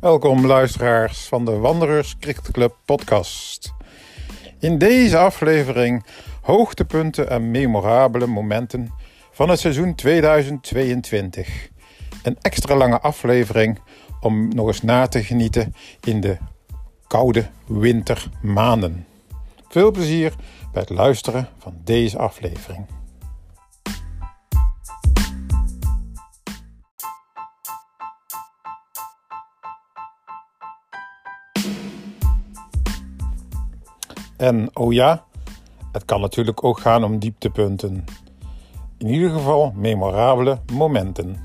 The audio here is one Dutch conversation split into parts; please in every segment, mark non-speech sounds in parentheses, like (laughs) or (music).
Welkom luisteraars van de Wanderers Cricket Club podcast. In deze aflevering hoogtepunten en memorabele momenten van het seizoen 2022. Een extra lange aflevering om nog eens na te genieten in de koude wintermaanden. Veel plezier bij het luisteren van deze aflevering. En oh ja, het kan natuurlijk ook gaan om dieptepunten. In ieder geval memorabele momenten.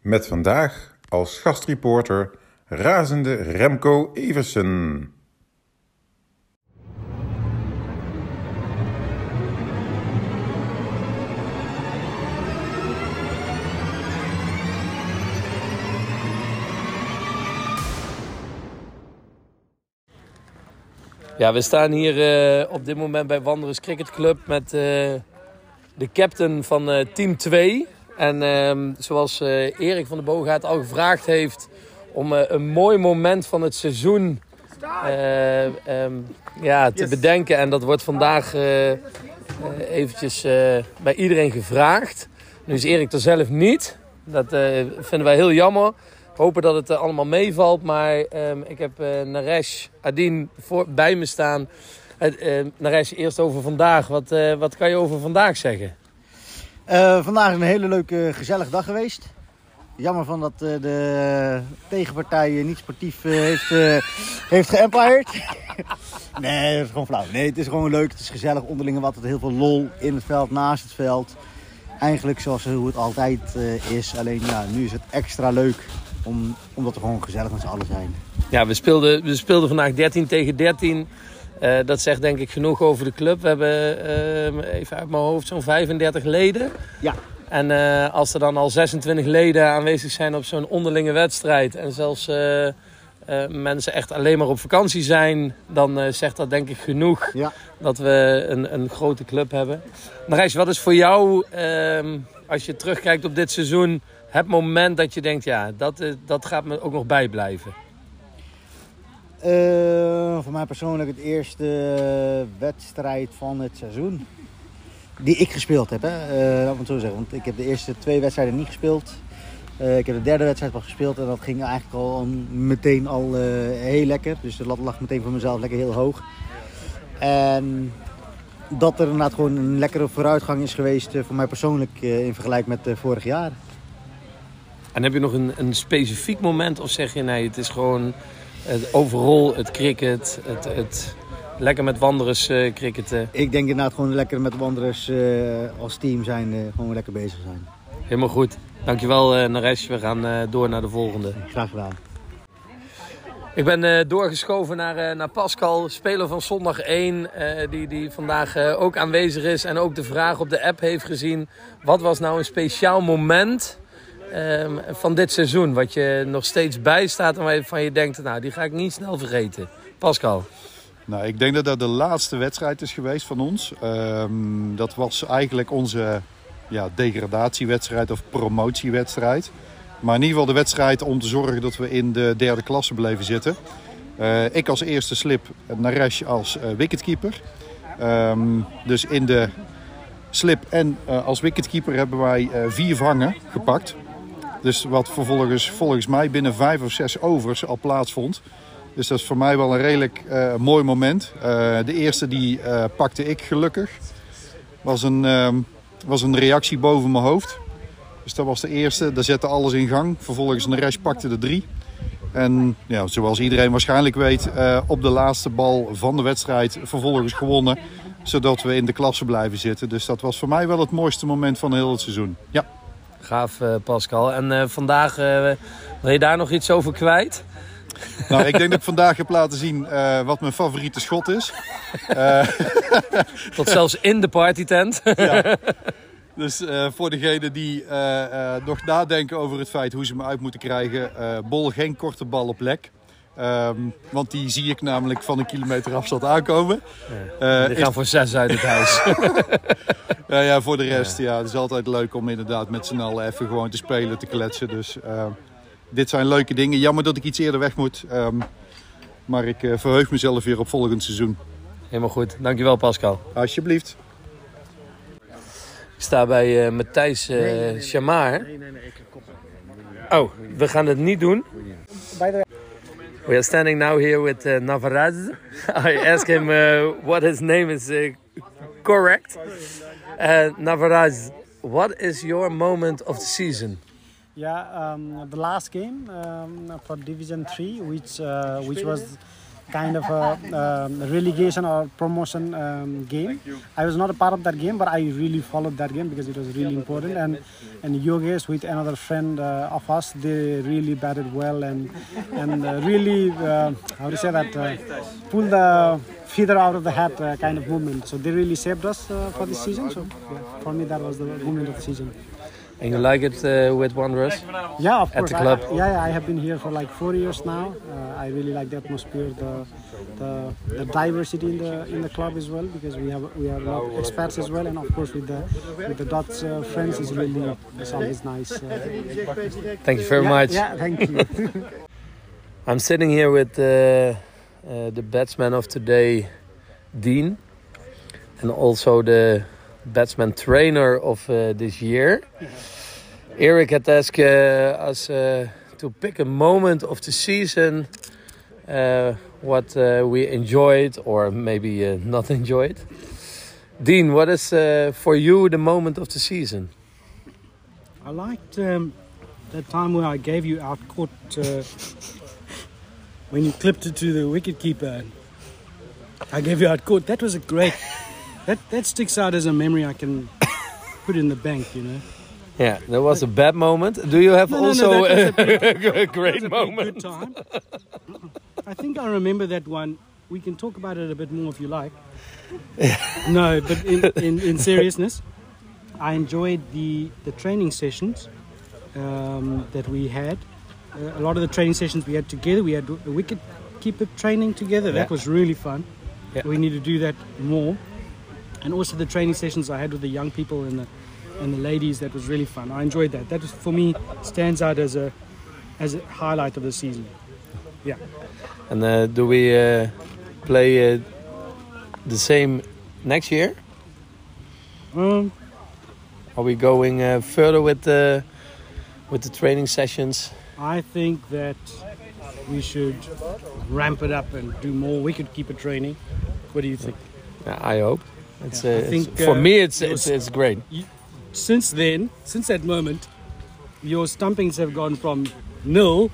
Met vandaag als gastreporter razende Remco Eversen. Ja, we staan hier uh, op dit moment bij Wanderers Cricket Club met uh, de captain van uh, team 2. En ehm, zoals Erik van der Boogaard al gevraagd heeft om een mooi moment van het seizoen um, ja, te yes. bedenken. En dat wordt vandaag eventjes bij iedereen gevraagd. Nu is Erik er zelf niet. Dat vinden wij heel jammer hopen dat het uh, allemaal meevalt. Maar um, ik heb uh, Naresh Adin voor, bij me staan. Uh, Naresh, eerst over vandaag. Wat, wat kan je over vandaag zeggen? vandaag is een hele leuke, gezellige dag geweest. Jammer van dat de tegenpartij niet sportief heeft, heeft geëmpired. (laughs) nee, dat is gewoon flauw. Nee, het is gewoon leuk. Het is gezellig onderling. Wat het heel veel lol in het veld, naast het veld. Eigenlijk zoals hoe het altijd is. Alleen ja, nu is het extra leuk om, omdat we gewoon gezellig met z'n allen zijn. Ja, we speelden, we speelden vandaag 13 tegen 13. Uh, dat zegt denk ik genoeg over de club. We hebben uh, even uit mijn hoofd zo'n 35 leden. Ja. En uh, als er dan al 26 leden aanwezig zijn op zo'n onderlinge wedstrijd... en zelfs mensen echt alleen maar op vakantie zijn... dan zegt dat denk ik genoeg ja. dat we een, een grote club hebben. Marijs, wat is voor jou, ehm, als je terugkijkt op dit seizoen het moment dat je denkt, ja, dat, dat gaat me ook nog bijblijven? Uh, voor mij persoonlijk het eerste wedstrijd van het seizoen. Die ik gespeeld heb, hè. Uh, laat me het zo zeggen. Want ik heb de eerste twee wedstrijden niet gespeeld. Ik heb de derde wedstrijd wel gespeeld en dat ging eigenlijk al meteen al heel lekker. Dus de lat lag meteen voor mezelf lekker heel hoog. En dat er inderdaad gewoon een lekkere vooruitgang is geweest voor mij persoonlijk in vergelijking met vorig jaar. En heb je nog een, een specifiek moment of zeg je nee, het is gewoon het overal het cricket, het, het lekker met wanderers uh, cricketen? Ik denk inderdaad gewoon lekker met wanderers uh, als team zijn, uh, gewoon lekker bezig zijn. Helemaal goed. Dankjewel Naresh. We gaan door naar de volgende. Graag gedaan. Ik ben doorgeschoven naar, naar Pascal, speler van zondag 1, die, die vandaag ook aanwezig is en ook de vraag op de app heeft gezien. Wat was nou een speciaal moment um, van dit seizoen? Wat je nog steeds bijstaat en waarvan je denkt, nou die ga ik niet snel vergeten. Pascal. Nou, ik denk dat dat de laatste wedstrijd is geweest van ons. Um, dat was eigenlijk onze ja, degradatiewedstrijd of promotiewedstrijd. Maar in ieder geval de wedstrijd om te zorgen dat we in de derde klasse bleven zitten. Uh, ik als eerste slip, Naresh als uh, wicketkeeper. Um, dus in de slip en uh, als wicketkeeper hebben wij vier vangen gepakt. Dus wat vervolgens volgens mij binnen vijf of zes overs al plaatsvond. Dus dat is voor mij wel een redelijk uh, mooi moment. Uh, de eerste die uh, pakte ik gelukkig. Was een, ehm, was een reactie boven mijn hoofd. Dus dat was de eerste. Daar zette alles in gang. Vervolgens een rest pakte de drie. En ja, zoals iedereen waarschijnlijk weet, op de laatste bal van de wedstrijd vervolgens gewonnen. Zodat we in de klasse blijven zitten. Dus dat was voor mij wel het mooiste moment van heel het seizoen. Ja. Gaaf, uh, Pascal. En uh, vandaag, uh, wil je daar nog iets over kwijt? Nou, ik denk dat ik vandaag heb laten zien wat mijn favoriete schot is. (laughs) Tot zelfs in de partytent. (laughs) ja. Dus voor degenen die nog nadenken over het feit hoe ze me uit moeten krijgen, bol geen korte bal op lek. Ehm, want die zie ik namelijk van een kilometer afstand aankomen. Eh, Die gaan voor zes uit het huis. ja, ja, voor de rest, ja. het is altijd leuk om inderdaad met z'n allen even gewoon te spelen, te kletsen. Dus eh, dit zijn leuke dingen. Jammer dat ik iets eerder weg moet. ehm, maar ik eh, verheug mezelf weer op volgend seizoen. Helemaal goed. Dankjewel Pascal. Alsjeblieft. Ik sta bij eh, Matthijs eh Chamaar. Oh, we gaan het niet doen. We are standing now here with uh. (laughs) I ask him uh, what his name is uh, correct. Uh, what is your moment of the season? Yeah, um, the last game um, for Division Three, which uh, which was kind of a um, relegation or promotion um, game. I was not a part of that game, but I really followed that game because it was really important. And and Yogesh with another friend uh, of us, they really batted well and and uh, really uh, how to say that uh, pull the feather out of the hat uh, kind of movement. So they really saved us uh, for this season. So yeah, for me, that was the moment of the season. And you like it uh, with Wanderers? Yeah, of At the club? I, yeah, I have been here for like four years now. Uh, I really like the atmosphere, the, the the diversity in the in the club as well because we have we have a lot of expats as well, and of course with the with the Dutch uh, friends is really it's always nice. Uh, Thank you very yeah, much. Yeah, thank you. (laughs) I'm sitting here with uh, uh, the batsman of today, Dean, and also the batsman trainer of uh, this year. Eric had asked uh, us uh, to pick a moment of the season uh, what uh, we enjoyed or maybe uh, not (laughs) enjoyed. Dean, what is uh, for you the moment of the season? I liked um, that time where I gave you out court uh, when you clipped it to the wicket keeper. I gave you out court. That was a great. That that sticks out as a memory I can (laughs) put in the bank. You know. Yeah, there was a bad moment. Do you have No, no, no, also that was a (laughs) a great a moment? Good time. I think I remember that one. We can talk about it a bit more if you like. (laughs) no, but in, in, in seriousness, I enjoyed the, the training sessions um, that we had. Uh, a lot of the training sessions we had together. We had a wicket keeper training together. That Yeah. was really fun. Yeah. We need to do that more. And also the training sessions I had with the young people and the and the ladies. That was really fun. I enjoyed that. That was for me stands out as a as a highlight of the season. Yeah. And uh, do we uh, play uh, the same next year? Um, Are we going uh, further with the with the training sessions? I think that we should ramp it up and do more wicketkeeper training. What do you think? I hope. It's, Yeah, uh, it's- think, for uh, me it's, it's it's great. Since then, since that moment, your stumpings have gone from nil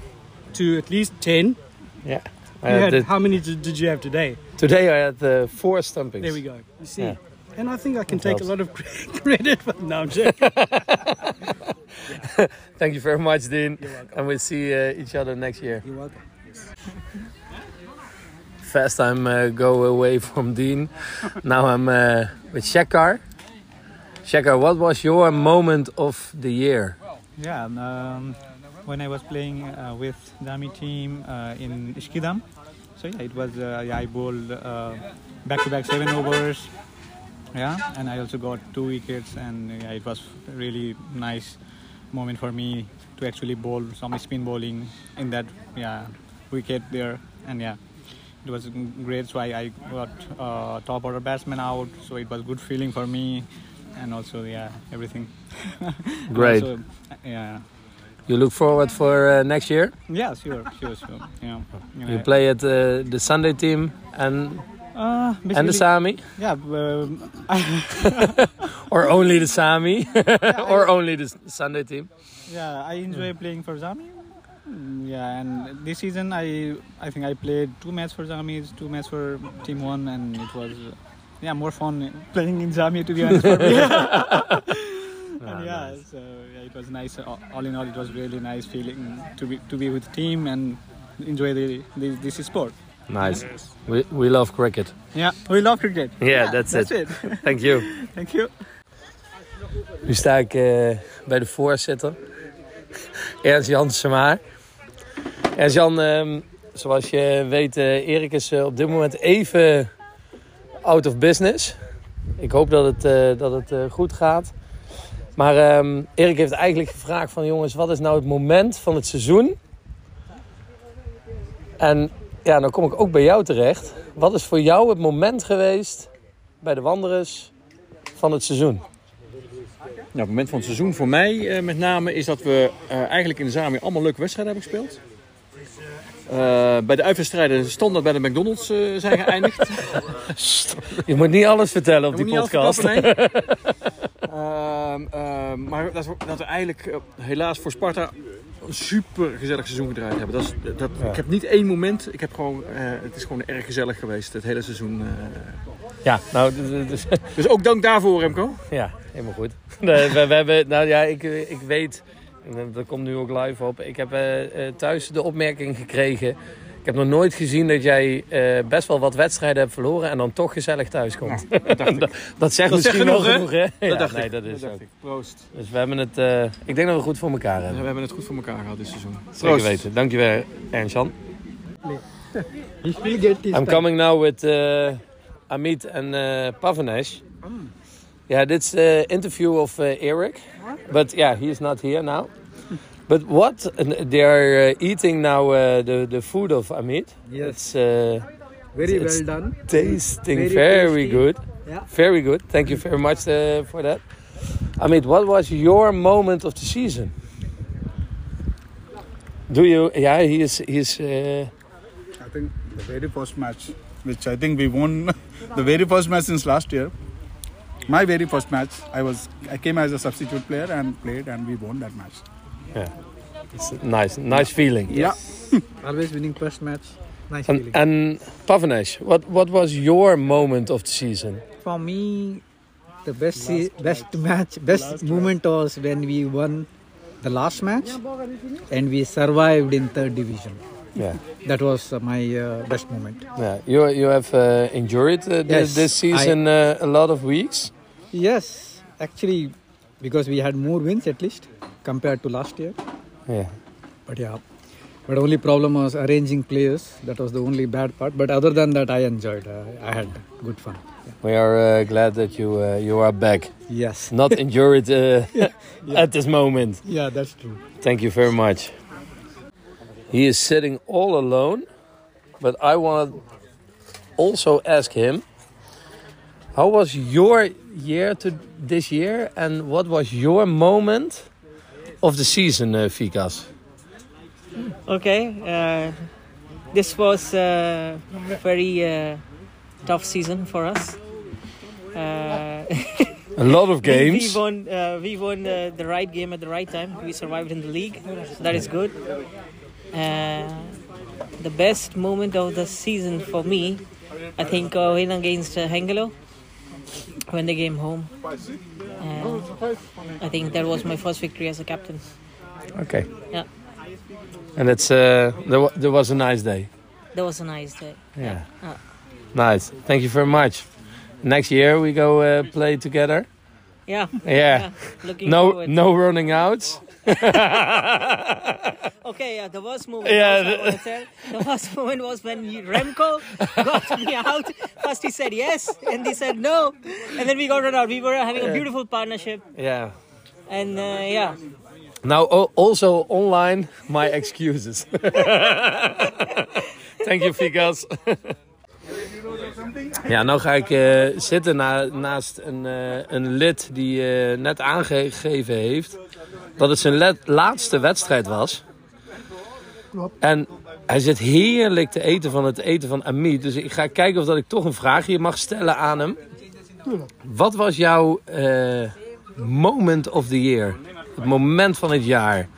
to at least ten. Yeah. I You had the- how many did, did you have today? today I had uh, four stumpings. There we go. You see, Yeah. and I think I can That take a lot of (laughs) credit for now, Jack. (laughs) Thank you very much, Dean. You're welcome. And we'll see uh, each other next year. You're welcome. First time uh, go away (laughs) from Dean. now I'm uh, with Shekar. Shekar, what was your moment of the year? Yeah, um, when I was playing uh, with Dami team uh, in Ishkidam, so yeah, it was uh, yeah, I bowled uh, back-to-back seven overs, yeah, and I also got two wickets, and yeah, it was really nice moment for me to actually bowl some spin bowling in that yeah wicket there, and yeah. It was great, so I, I got uh, top order batsman out, so it was good feeling for me, and also yeah everything. (laughs) Great. also, yeah. You look forward for uh, next year? Yeah, sure, sure, sure. Yeah. You play at uh, the Sunday team and Uh, and the Sami, Yeah, um, (laughs) or only the Sami, (laughs) or only the Sunday team? yeah. I enjoy playing for Zami. Mm, Yeah, and this season I I think I played two matches for Zamis, two matches for Team One, and it was uh, yeah more fun playing in Zami to be honest for me. (laughs) (laughs) and yeah, so yeah, it was nice. All all in all, it was really nice feeling to be to be with team and enjoy the, the this sport. Nice. We, we love cricket. Yeah, we love cricket. Yeah, that's, That's it. it. (laughs) Thank you. Thank you. Nu sta ik eh, bij de voorzitter, Ernst Jan Jan, um, zoals je weet, eh, Erik is eh, op dit moment even out of business. Ik hoop dat het, eh, dat het goed gaat. Maar ehm, Erik heeft eigenlijk gevraagd van jongens, wat is nou het moment van het seizoen? En ja, dan kom ik ook bij jou terecht. Wat is voor jou het moment geweest bij de Wanderers van het seizoen? Nou, het moment van het seizoen voor mij met name is dat we eigenlijk in de Zami allemaal leuke wedstrijden hebben gespeeld. Eh, bij de uitwedstrijden standaard bij de McDonald's eh, zijn geëindigd. (laughs) Je moet niet alles vertellen op die podcast. klappen, nee. (laughs) Ehm, ehm, maar dat we, dat we eigenlijk eh, helaas voor Sparta een super gezellig seizoen gedraaid hebben. Dat is, dat, Ik heb niet één moment, ik heb gewoon, het is gewoon erg gezellig geweest het hele seizoen. Ja, nou, dus- dus- ook dank daarvoor Remco. Ja, helemaal goed. We hebben, nou ja, ik, ik weet, en dat komt nu ook live op. Ik heb eh, eh, thuis de opmerking gekregen. Ik heb nog nooit gezien dat jij eh, best wel wat wedstrijden hebt verloren en dan toch gezellig thuis komt. (laughs) dat, dat zegt Dat misschien wel genoeg, hè? Dat Ja, dacht nee, ik. dat is Dat dacht ik. Proost. Dus we hebben het, eh, ik denk dat we goed voor elkaar We hebben. hebben het goed voor elkaar gehad dit seizoen. Zeker weten. Dankjewel, Ernst-Jan. (laughs) I'm coming now with uh, Amit and uh, Pavanesh. Yeah, this the interview of uh, Eric, but yeah, he's not here now. But what they are uh, eating now uh, the the food of Amit. Yes. It's uh, Very it's well done. tasting Very very, good. Yeah. Very good. Thank you very much uh, for that. Amit, what was your moment of the season? Do you? Yeah, he is. He is. Uh, I think the very first match, which I think we won (laughs) the very first match since last year. My very first match, I was I came as a substitute player and played, and we won that match. Yeah, it's a nice, nice feeling. Yeah. (laughs) Always winning first match. Nice And, feeling. and Pavanesh, what what was your moment of the season? For me, the best se- best match, best moment was when we won the last match and we survived in third division. Yeah, That was uh, my uh, best moment. yeah. You you have uh, enjoyed uh, thi- Yes, this season uh, a lot of weeks. Yes, actually, because we had more wins at least compared to last year. Yeah, But yeah, but only problem was arranging players. That was the only bad part. But other than that, I enjoyed. Uh, I had good fun. we are uh, glad that you uh, you are back. Yes. (laughs) Not enjoyed uh, (laughs) at this moment. Yeah, that's true. Thank you very much. He is sitting all alone, but I want to also ask him how was your year to this year and what was your moment of the season, uh, Fikas? Okay, uh, this was a very uh, tough season for us. Uh, A lot of (laughs) games. We, won. Uh, we won uh, the right game at the right time. We survived in the league. So that is good. Uh, the best moment of the season for me, I think, uh, win against uh, Hengelo when they came home. Uh, I think that was my first victory as a captain. Okay. Yeah. And it's uh, there, wa- there was a nice day. That was a nice day. Yeah. Ah. Nice. Thank you very much. Next year we go uh, play together. Yeah. Yeah. Looking No forward. no running out. (laughs) Okay, yeah, the worst moment. Yeah, the- the worst moment was when Remco got me out. First he said yes, and he said no, and then we got run out. We were having a beautiful partnership, Yeah. and uh, yeah, Now also online my excuses. (laughs) Thank you, Fikas. (laughs) ja, nou ga ik eh, zitten na- naast een, eh, een lid die eh, net aangegeven heeft dat het zijn let- laatste wedstrijd was. En hij zit heerlijk te eten van het eten van Amit. Dus ik ga kijken of dat ik toch een vraagje mag stellen aan hem. Wat was jouw eh, moment of the year? Het moment van het jaar.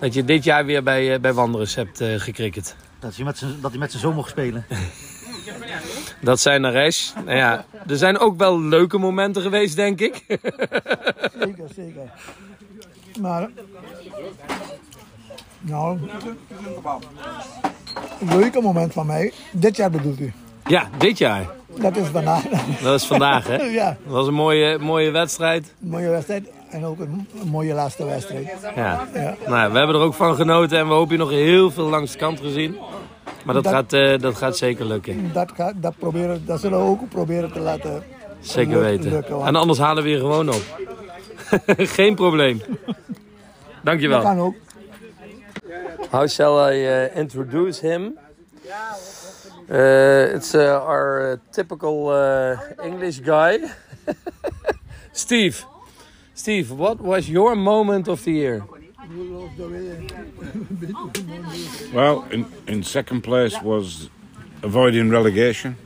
Dat je dit jaar weer bij, bij Wanderers hebt eh gekricket. Dat hij met zijn- dat hij met zijn zoon mocht spelen. (laughs) Dat zijn Naresh. Nou ja, er zijn ook wel leuke momenten geweest, denk ik. Zeker, zeker. Maar, nou, leuke moment van mij, dit jaar bedoelt u. Ja, dit jaar. Dat is vandaag. Dat is vandaag, hè? (laughs) ja, Dat was een mooie, mooie wedstrijd. een mooie wedstrijd en ook een, mooie laatste wedstrijd. Ja. Ja. Nou, ja, we hebben er ook van genoten en we hopen je nog heel veel langs de kant gezien. Maar dat, Dat- gaat, eh, dat gaat zeker lukken. Dat, gaat, dat, proberen, dat zullen we ook proberen te laten Zeker weten. lukken. want En anders halen we je gewoon op. (laughs) Geen probleem. dat Dankjewel. kan ook. How shall I uh, introduce him? Uh, it's uh, our uh, typical uh, English guy. (laughs) Steve. Steve, what was your moment of the year? Well, in, in second place was avoiding relegation,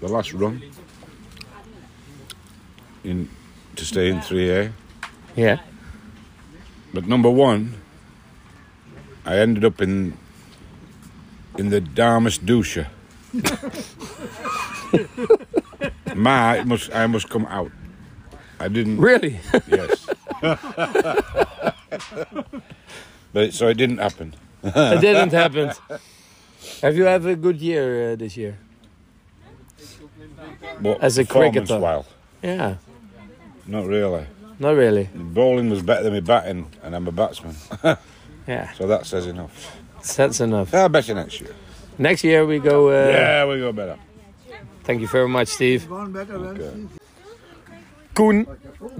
the last run, in to stay in 3A. Yeah. But number one, I ended up in in the Dames douche. (laughs) Ma, must I must come out. I didn't. Really? Yes. But so it didn't happen. it didn't happen. Have you had a good year uh, this year? But As a cricketer. performance-wise, Yeah. not really. Not really. Bowling was better than my batting, and I'm a batsman. (laughs) Yeah. So that says enough. That's enough. I'll bet you next year. Next year we go. Uh, yeah, we go better. Thank you very much, Steve. Okay. Koen,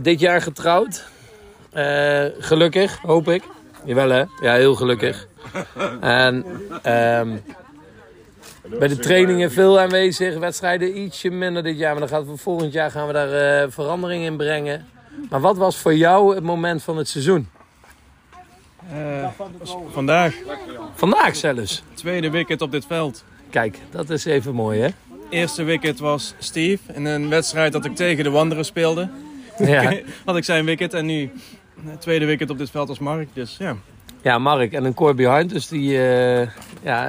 dit jaar getrouwd. Eh, gelukkig, hoop ik. Jawel hè? Ja, heel gelukkig. En ehm, bij de trainingen veel aanwezig. Wedstrijden ietsje minder dit jaar. Maar dan gaat voor volgend jaar gaan we daar eh, verandering in brengen. Maar wat was voor jou het moment van het seizoen? Eh, vandaag. Vandaag zelfs. Tweede wicket op dit veld. Kijk, dat is even mooi hè? Eerste wicket was Steve in een wedstrijd dat ik tegen de Wanderers speelde. Ja. (laughs) had ik zijn wicket en nu tweede wicket op dit veld als Mark. Dus ja. Ja, Mark en een core behind. Dus die, eh, ja,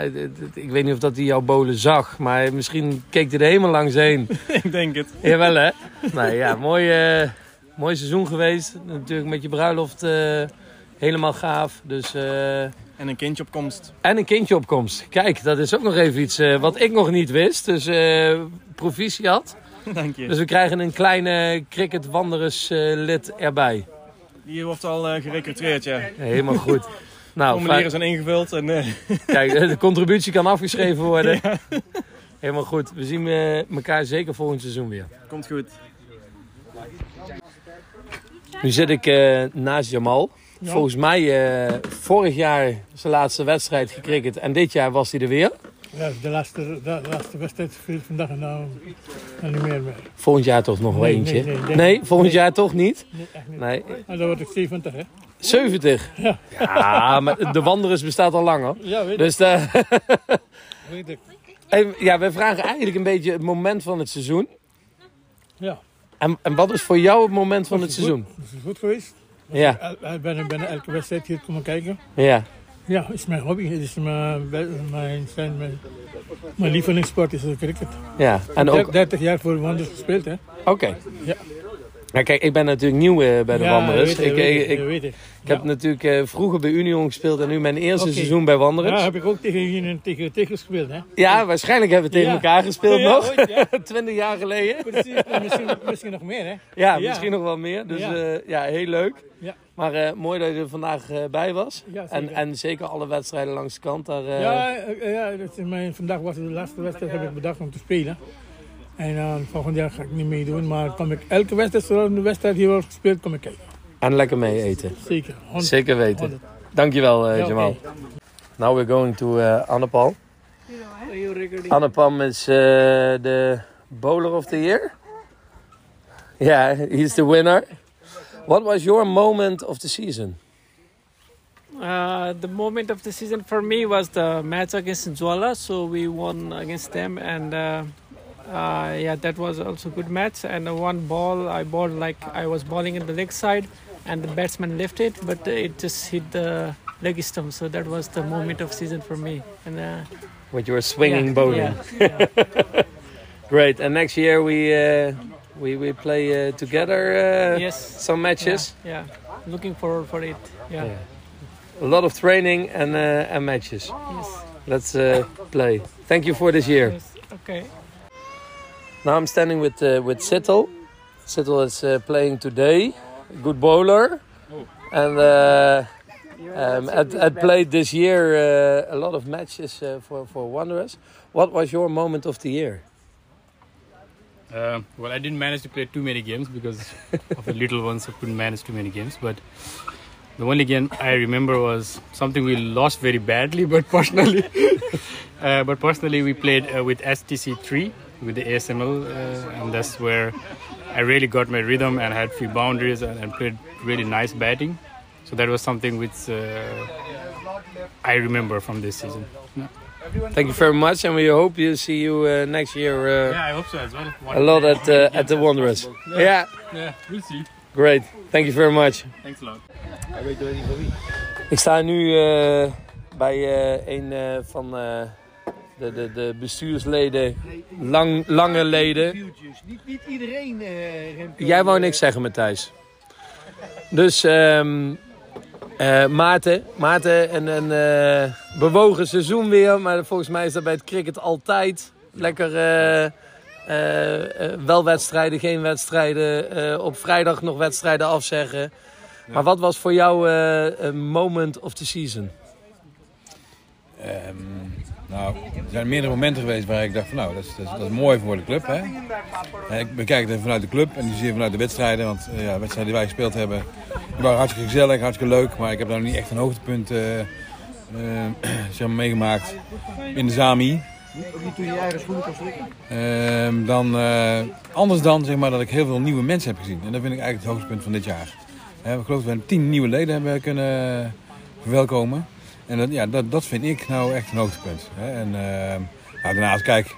ik weet niet of dat hij jouw bolen zag. Maar misschien keek hij er helemaal langs heen. (laughs) ik denk het. Jawel hè? Nee, ja, mooi, eh, mooi seizoen geweest. Natuurlijk met je bruiloft eh, helemaal gaaf. Dus, En een kindje op komst. en een kindje op komst. Kijk, dat is ook nog even iets wat ik nog niet wist. Dus proficiat. (laughs) Dank je. Dus we krijgen een kleine cricket wanderers eh, lid erbij. Die wordt al eh, gerecruiteerd, ja. Helemaal goed. (laughs) Nou, Formulieren zijn ingevuld en... eh, (laughs) Kijk, de contributie kan afgeschreven worden. (laughs) Helemaal goed. We zien eh, elkaar zeker volgend seizoen weer. Komt goed. Nu zit ik naast Jamal. Ja. Volgens mij eh, vorig jaar zijn laatste wedstrijd gecricket. En dit jaar was hij er weer. Ja, de laatste, de laatste wedstrijd speelt vandaag en nou, nou niet meer. meer. Volgend jaar toch nog wel Nee, eentje? nee, nee, nee. volgend jaar toch niet? Nee, echt niet. Nee. En dan word ik 70, hè? 70? Ja. Ja, maar de Wanderers bestaat al langer. Ja, weet ik. Dus daar... (laughs) Weet ik. Ja, we vragen eigenlijk een beetje het moment van het seizoen. Ja. En, en wat is voor jou het moment van het het seizoen? Goed? Het goed geweest? Ja. Ik ben, ben elke wedstrijd hier komen kijken. Ja. Ja, is mijn hobby. Het is mijn, mijn, zijn mijn, mijn lievelingssport is cricket. Ja, en ook- 30 jaar voor Wanders gespeeld, hè? Oké. Ja. Ja, kijk, ik ben natuurlijk nieuw eh, bij de Ja, Wanderers. weet ik, ik, weet ik, ik, ik, weet ik. ik heb natuurlijk eh, vroeger bij Union gespeeld en nu mijn eerste seizoen bij Wanderers. Ja, heb ik ook tegen jullie tegen, tegen gespeeld, hè? Ja, waarschijnlijk hebben we tegen elkaar gespeeld Ja, nog. 20 (laughs) jaar geleden. Precies, misschien, misschien nog meer, hè? Ja, misschien nog wel meer. Dus Ja. heel leuk. Ja. Maar eh, mooi dat je er vandaag eh, bij was. En, zeker. en zeker alle wedstrijden langs de kant. Daar, eh, Ja, eh, ja dat is mijn, vandaag was het de laatste wedstrijd, heb ik bedacht om te spelen. En eh, volgend jaar ga ik niet meedoen, maar kom ik elke wedstrijd, zoals de wedstrijd hier wordt gespeeld, kom ik kijken. En lekker mee eten. Zeker. Zeker weten. Honderd. Dankjewel, uh, Ja, Jamal. oké. Now we're going to uh, Annapal. Annapam is uh, the bowler of the year. Yeah, he's the winner. What was your moment of the season? Uh, the moment of the season for me was the match against Jwala. So we won against them, and uh, uh, yeah, that was also a good match. And one ball I bowled like I was bowling in the leg side, and the batsman left it, but it just hit the leg stump. So that was the moment of season for me. And uh, With your swinging yeah, bowling. (laughs) yeah, Great. And next year we uh, we we play uh, together. Uh, Yes. Some matches. yeah, looking forward for it. Yeah. A lot of training and uh, and matches. Yes. Let's uh, play. Thank you for this year. Yes. Okay. Now I'm standing with uh, with Sittle. Sittle is uh, playing today. Good bowler. And uh, Um, at, at played this year uh, a lot of matches uh, for, for Wanderers. What was your moment of the year? Uh, well, I didn't manage to play too many games because of the little ones I couldn't manage too many games. But the only game I remember was something we lost very badly, but (laughs) personally, uh, but personally we played uh, with STC3 with the ASML, uh, and that's where I really got my rhythm and had few boundaries and, and played really nice batting. So that was something which uh, I remember from this season. Yeah. Thank you very much, and we hope you see you uh, next year. Uh, Yeah, I hope so as well. A lot at uh, at the Wanderers. Yeah. Yeah. Yeah, we'll see. Great. Thank you very much. Thanks a lot. Ik sta nu eh, bij eh, een eh, van eh, de, de, de bestuursleden, lang, lange leden. Niet, niet iedereen, uh. Jij wou niks zeggen, Matthijs. Dus ehm eh, Maarten, Maarten een, een eh, bewogen seizoen weer. Maar volgens mij is dat bij het cricket altijd. Lekker eh, wel wedstrijden, geen wedstrijden. op vrijdag nog wedstrijden afzeggen. Maar wat was voor jou een moment of the season? Ehm, nou, er zijn meerdere momenten geweest waar ik dacht van nou, dat is, dat is, dat is mooi voor de club. Hè? Eh, Ik bekijk het vanuit de club en niet zozeer vanuit de wedstrijden. Want eh, ja, de wedstrijden die wij gespeeld hebben, die waren hartstikke gezellig, hartstikke leuk. Maar ik heb daar nog niet echt een hoogtepunt eh, (clears throat) zeg maar meegemaakt in de Zami. Ook niet toen je je eigen schoenen kon strikken? Ehm, dan, anders dan zeg maar, dat ik heel veel nieuwe mensen heb gezien. En dat vind ik eigenlijk het hoogtepunt van dit jaar. We geloof dat we tien nieuwe leden hebben kunnen verwelkomen. En dat, ja, dat, dat vind ik nou echt een hoogtepunt. Hè. En ehm, nou, daarnaast, kijk,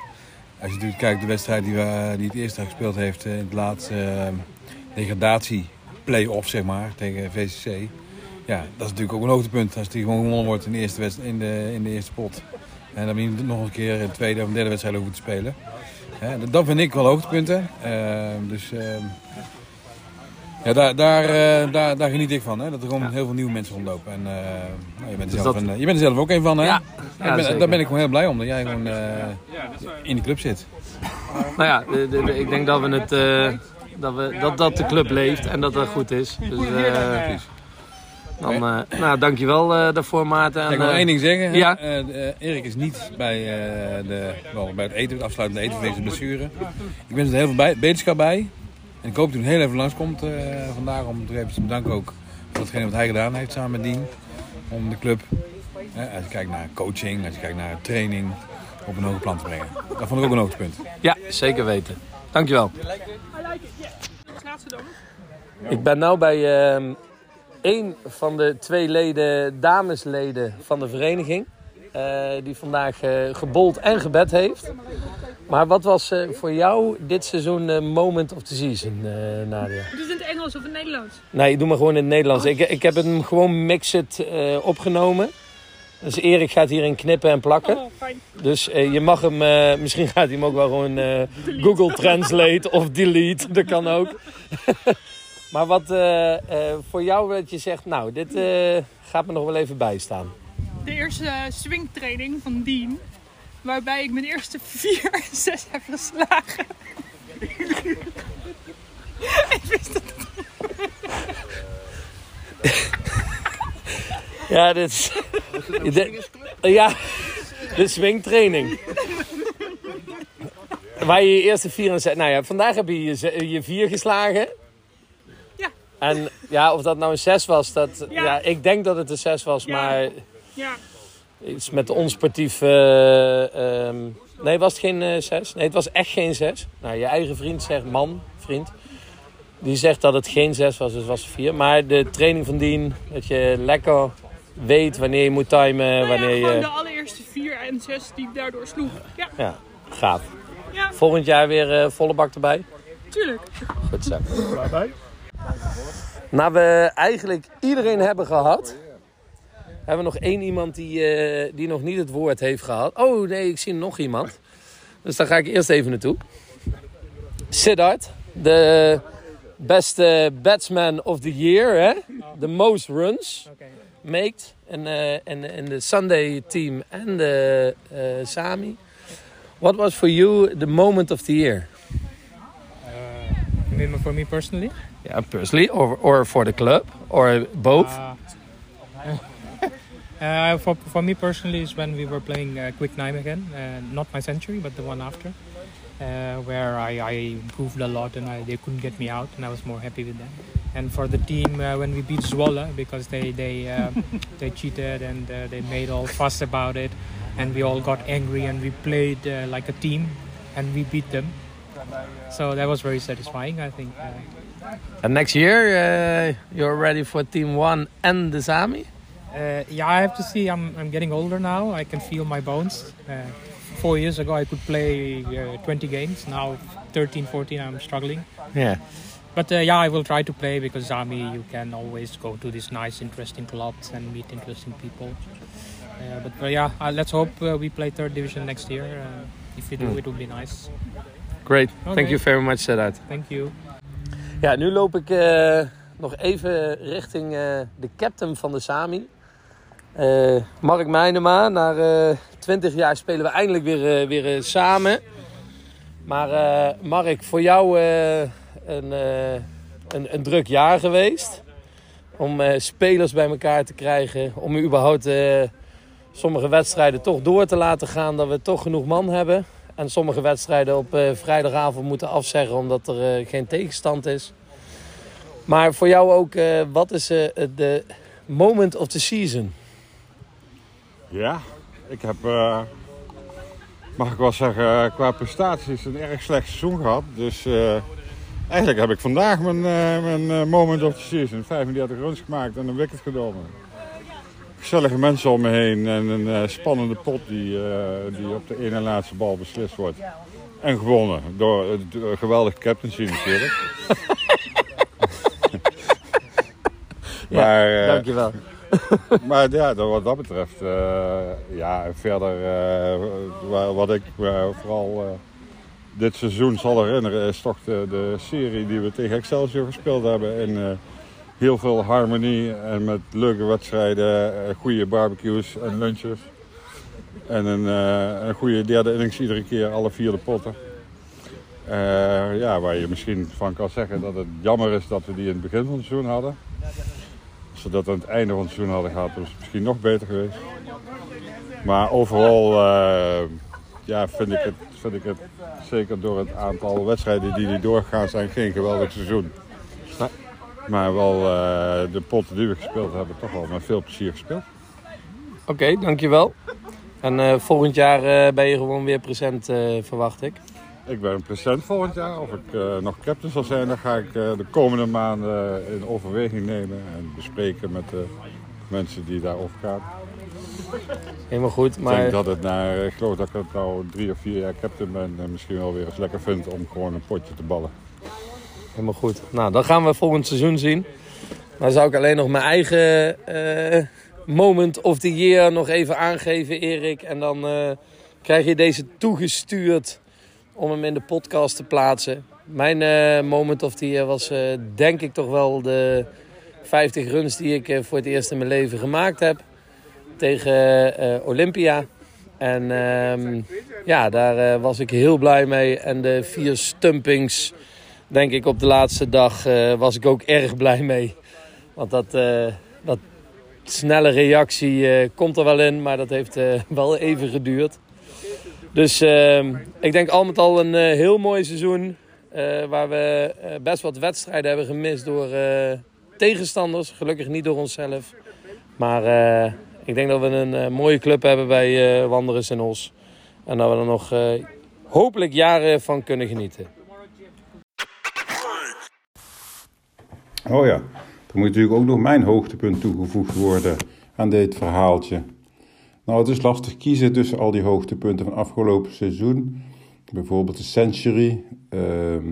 als je natuurlijk kijkt de wedstrijd die, we, die het eerste gespeeld heeft eh, in het laatste ehm, degradatie play-off, zeg maar, tegen VCC. Ja, dat is natuurlijk ook een hoogtepunt als die gewoon gewonnen wordt in de eerste, in de, in de eerste pot. En dan je nog een keer een tweede of derde wedstrijd over te spelen. Dat, vind ik wel hoogtepunten. Ehm, dus ja, daar, daar, eh, daar, daar geniet ik van. Hè? Dat er gewoon heel veel nieuwe mensen rondlopen. En, eh, nou, je, bent er Dus zelf dat- een, eh, je bent er zelf ook een van, hè? Ja. Ben- daar ben ik gewoon heel blij om. Dat jij gewoon eh, in de club zit. Nou ja, de, de- de- ik denk dat, we het, eh, dat, we, dat, dat de club leeft en dat dat goed is. Dus, eh, dan, eh, nou, dankjewel eh daarvoor, Maarten. En, ik wil één ding zeggen. Ja. Erik is niet bij, eh, de, wel, bij het eten, het afsluitende eten van deze blessure. Ik wens er heel veel bij, beterschap bij. En ik hoop dat hij heel even langskomt eh vandaag om te bedanken ook voor hetgene wat hij gedaan heeft samen met Dien. Om de club, als je kijkt naar coaching, als je kijkt naar training, op een hoger plan te brengen. Dat vond ik ook een hoogtepunt. Ja, zeker weten. Dankjewel. Ik ben nu bij ehm één van de twee leden, damesleden van de vereniging. eh, die vandaag eh, gebold en gebed heeft. Maar wat was eh, voor jou dit seizoen de moment of the season, eh, Nadia? Dit is in het Engels of in het Nederlands? Nee, doe maar gewoon in het Nederlands. Ik, ik heb hem gewoon mixed eh, opgenomen. Dus Erik gaat hierin knippen en plakken. Oh, fijn. Dus je mag hem, misschien gaat hij hem ook wel gewoon Google Translate of delete. Dat kan ook. (laughs) maar wat voor jou dat je zegt, nou, dit gaat me nog wel even bijstaan. De eerste swingtraining van Dean. Waarbij ik mijn eerste vier en zes heb geslagen. ik wist het Ja, dit is... De- ja, de swingtraining. Waar je je eerste vier en zes... Nou ja, vandaag heb je je, vier geslagen. Ja. En ja, of dat nou een zes was, dat... Ja, Ja. ik denk dat het een zes was, Ja. maar... Ja. Iets met onsportief... eh, ehm, nee, was het geen eh, zes? Nee, het was echt geen zes. Nou, je eigen vriend zegt, man, vriend... Die zegt dat het geen zes was, dus was het vier. Maar de training van Dien, dat je lekker weet wanneer je moet timen, Nou ja, wanneer gewoon je... de allereerste vier en zes die ik daardoor sloeg. Ja, Ja, gaaf. Ja. Volgend jaar weer eh, volle bak erbij. tuurlijk. Goed zo. Nou, we eigenlijk iedereen hebben gehad. Hebben we nog één iemand die, eh, die nog niet het woord heeft gehad. Oh nee, ik zie nog iemand. Dus daar ga ik eerst even naartoe. Siddharth, de beste batsman of the year, hè? The most runs in, eh, in, in the Sunday team en de eh, Sami. What was for you the moment of the year? You mean for me personally? Yeah, personally, or, or for the club, or both? Uh, Uh, for, for me personally, is when we were playing uh, Quick Nijmegen, uh, not my century, but the one after, uh, where I, I improved a lot and I, they couldn't get me out, and I was more happy with that. And for the team, uh, when we beat Zwolle, because they they uh, (laughs) they cheated and uh, they made all fuss about it, and we all got angry and we played uh, like a team, and we beat them. So that was very satisfying, I think. Uh, And next year, uh, you're ready for Team One and the Sami? Uh, yeah, I have to see. I'm, I'm getting older now. I can feel my bones. Uh, four years ago, I could play uh, 20 games. Now, 13, 14, I'm struggling. Yeah. But uh, yeah, I will try to play because Army, you can always go to these nice, interesting clubs and meet interesting people. Uh, but, but yeah, uh, let's hope uh, we play third division next year. Uh, if we do, Hmm. it will be nice. Great. Okay. Thank you very much, Sedat. Thank you. Ja, nu loop ik nog even richting de captain van de Sami. Eh, Mark Meinema. Na eh 20 jaar spelen we eindelijk weer, eh, weer samen. Maar Mark, voor jou een, een, een druk jaar geweest. Om spelers bij elkaar te krijgen. Om überhaupt sommige wedstrijden toch door te laten gaan. Dat we toch genoeg man hebben. En sommige wedstrijden op vrijdagavond moeten afzeggen omdat er geen tegenstand is. Maar voor jou ook, wat is de moment of the season? Ja, ik heb, eh, mag ik wel zeggen, qua prestaties een erg slecht seizoen gehad. Dus eh, eigenlijk heb ik vandaag mijn, eh, mijn eh, moment of the season. 35 runs gemaakt en een wicket genomen. Gezellige mensen om me heen en een eh, spannende pot die, eh, die op de ene laatste bal beslist wordt. En gewonnen door het eh, geweldige captaincy natuurlijk. (laughs) Ja, maar, eh, dankjewel. (laughs) maar ja, wat dat betreft, eh, ja, verder eh, wa- wat ik eh, vooral dit seizoen zal herinneren is toch de, serie die we tegen Excelsior gespeeld hebben. In heel veel harmonie en met leuke wedstrijden, goede barbecues en lunches. En een, eh, een goede derde innings iedere keer, alle vier de potten. Ja, waar je misschien van kan zeggen dat het jammer is dat we die in het begin van het seizoen hadden. Als we dat aan het einde van het seizoen hadden gehad, was het misschien nog beter geweest. Maar overal eh, ja, vind, ik het, vind ik het, zeker door het aantal wedstrijden die niet doorgaan zijn, geen geweldig seizoen. Maar wel eh, de potten die we gespeeld hebben, toch wel met veel plezier gespeeld. Oké, dankjewel. En eh, volgend jaar ben je gewoon weer present, verwacht ik. Ik ben present volgend jaar. Of ik eh, nog captain zal zijn, dat ga ik eh, de komende maanden in overweging nemen en bespreken met de mensen die daarover gaan. Helemaal goed, Ik maar denk dat het na, ik geloof dat ik het nou drie of vier jaar captain ben en misschien wel weer eens lekker vind om gewoon een potje te ballen. helemaal goed. Nou, dan gaan we volgend seizoen zien. Dan zou ik alleen nog mijn eigen eh, moment of the year nog even aangeven, Erik. En dan eh, krijg je deze toegestuurd om hem in de podcast te plaatsen. Mijn eh, moment of year was eh, denk ik toch wel de 50 runs die ik eh, voor het eerst in mijn leven gemaakt heb. Tegen Olympia. En ehm, ja, daar was ik heel blij mee. En de vier stumpings, denk ik, op de laatste dag was ik ook erg blij mee. Want dat, dat snelle reactie komt er wel in, maar dat heeft wel even geduurd. Dus ehm, ik denk al met al een eh, heel mooi seizoen. eh, waar we eh, best wat wedstrijden hebben gemist door tegenstanders. Gelukkig niet door onszelf. Maar ik denk dat we een mooie club hebben bij Wanderers in Os. En dat we er nog hopelijk jaren van kunnen genieten. Oh ja, er moet natuurlijk ook nog mijn hoogtepunt toegevoegd worden aan dit verhaaltje. Nou, het is lastig kiezen tussen al die hoogtepunten van afgelopen seizoen. Bijvoorbeeld de Century. ehm,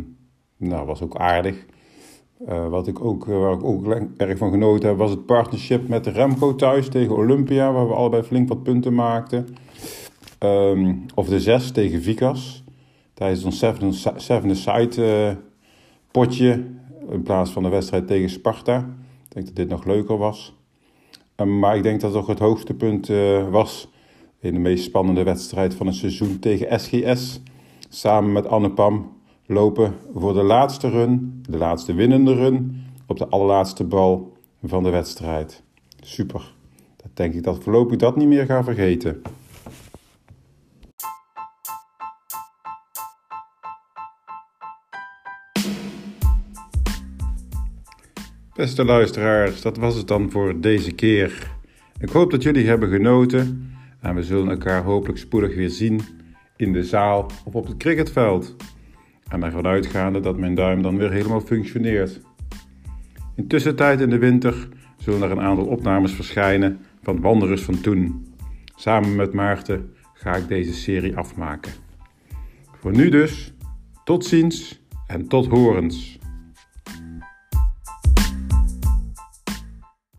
nou, was ook aardig. Eh, wat ik ook, eh, waar ik ook erg van genoten heb, was het partnership met Remco thuis tegen Olympia, waar we allebei flink wat punten maakten. Ehm, of de zes tegen Vikas. Tijdens ons seven, seven side eh, potje. In plaats van de wedstrijd tegen Sparta. Ik denk dat dit nog leuker was. Um, maar ik denk dat toch het hoogtepunt uh, was in de meest spannende wedstrijd van het seizoen tegen SGS. Samen met Anne Pam lopen voor de laatste run, de laatste winnende run, op de allerlaatste bal van de wedstrijd. Super. Dat denk ik dat voorlopig dat niet meer ga vergeten. Beste luisteraars, dat was het dan voor deze keer. Ik hoop dat jullie hebben genoten en we zullen elkaar hopelijk spoedig weer zien in de zaal of op het cricketveld. En ervan uitgaande dat mijn duim dan weer helemaal functioneert. Intussen tijd in de winter zullen er een aantal opnames verschijnen van Wanderers van toen. Samen met Maarten ga ik deze serie afmaken. Voor nu dus, tot ziens en tot horens.